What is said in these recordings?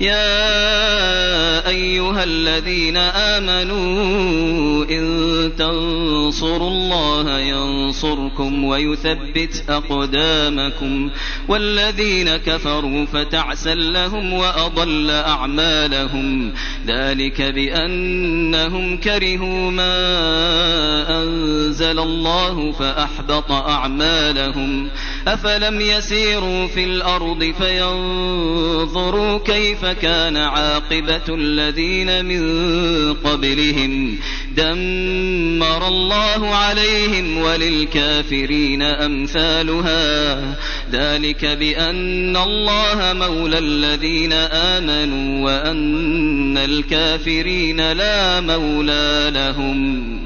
يا أيها الذين آمنوا إن تنصروا الله ينصركم ويثبت أقدامكم والذين كفروا فتعسا لهم وأضل أعمالهم ذلك بأنهم كرهوا ما أنزل الله فأحبط أعمالهم أفلم يسيروا في الأرض فينظروا كيف كان عاقبة الذين من قبلهم. دمر الله عليهم وللكافرين أمثالها. ذلك بأن الله مولى الذين آمنوا وأن الكافرين لا مولى لهم.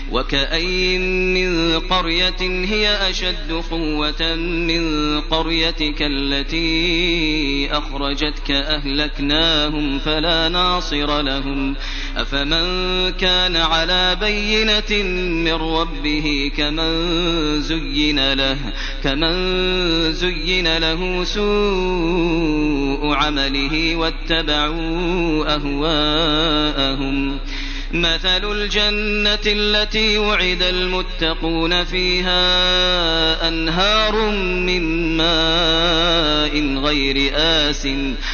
وكأي من قرية هي أشد قوة من قريتك التي أخرجتك أهلكناهم فلا ناصر لهم. أفمن كان على بينة من ربه كمن زين له كمن زين له سوء عمله واتبعوا أهواءهم. مثل الجنة التي وعد المتقون فيها أنهار من ماء غير آس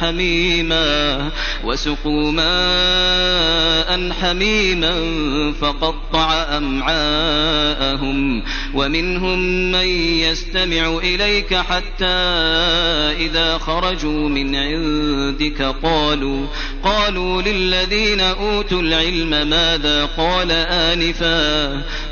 حميما وسقوا ماء حميما فقطع أمعاءهم ومنهم من يستمع إليك حتى إذا خرجوا من عندك قالوا قالوا للذين أوتوا العلم ماذا؟ قال آنفا.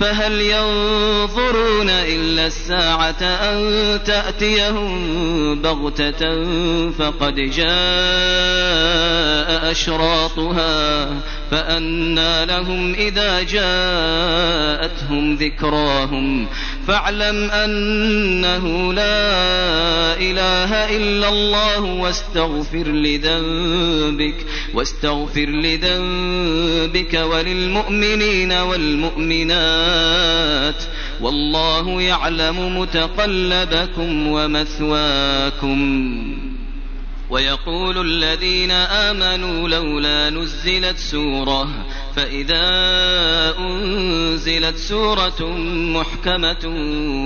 فهل ينظرون إلا الساعة أن تأتيهم بغتة فقد جاء أشراطها فأنى لهم إذا جاءتهم ذكراهم فاعلم أنه لا إله إلا الله واستغفر لذنبك واستغفر لذنبك وللمؤمنين والمؤمنات. والله يعلم متقلبكم ومثواكم. ويقول الذين آمنوا لولا نزلت سورة فإذا أنزلت سورة محكمة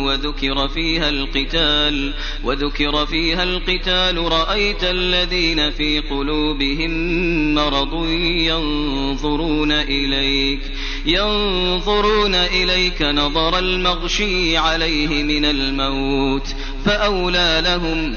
وذكر فيها القتال وذكر فيها القتال رأيت الذين في قلوبهم مرض ينظرون إليك ينظرون إليك نظر المغشي عليه من الموت فأولى لهم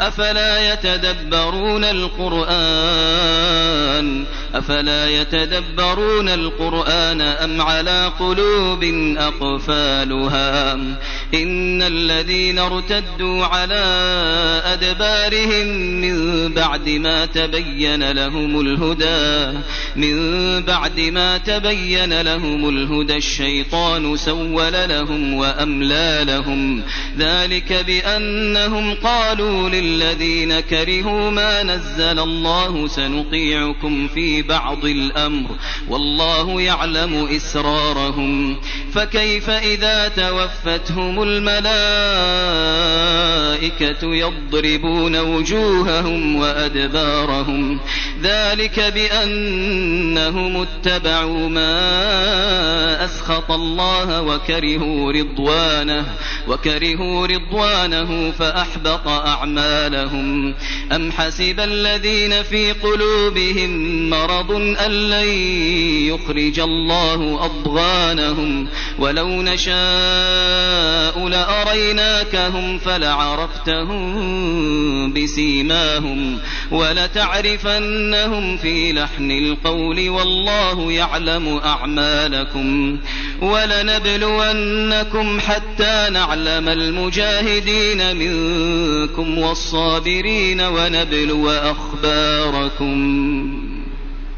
أفلا يتدبرون القرآن أفلا يتدبرون القرآن أم على قلوب أقفالها؟ إن الذين ارتدوا على أدبارهم من بعد ما تبين لهم الهدى من بعد ما تبين لهم الهدى الشيطان سول لهم وأملى لهم. ذلك بأنهم قالوا للذين كرهوا ما نزل الله سنطيعكم بعض الأمر والله يعلم إسرارهم فكيف إذا توفتهم الملائكة يضربون وجوههم وأدبارهم ذلك بأنهم اتبعوا ما أسخط الله وكرهوا رضوانه وكرهوا رضوانه فأحبط أعمالهم أم حسب الذين في قلوبهم مرض أن لن يخرج الله أضغانهم. ولو نشاء لأريناكهم فلعرفتهم بسيماهم. ولتعرفنهم في لحن القول والله يعلم أعمالكم. ولنبلونكم حتى نعلم المجاهدين منكم والصابرين ونبلو أخباركم.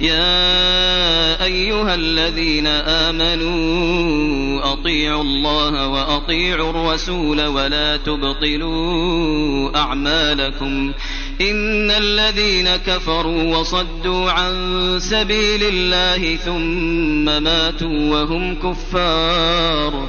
يا أيها الذين آمنوا أطيعوا الله وأطيعوا الرسول ولا تبطلوا أعمالكم إن الذين كفروا وصدوا عن سبيل الله ثم ماتوا وهم كفار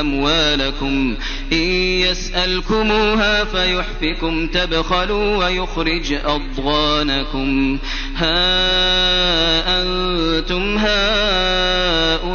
أموالكم. إن يسألكموها فيحفكم تبخلوا ويخرج أضغانكم. ها أنتم هؤلاء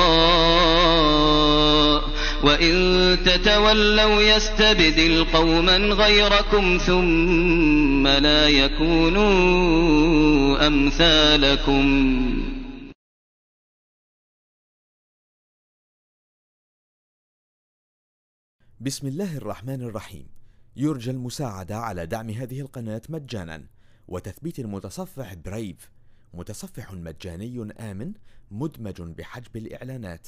وإن تتولوا يستبدل قوما غيركم ثم لا يكونوا أمثالكم بسم الله الرحمن الرحيم. يرجى المساعدة على دعم هذه القناة مجانا وتثبيت المتصفح برايف متصفح مجاني آمن مدمج بحجب الإعلانات.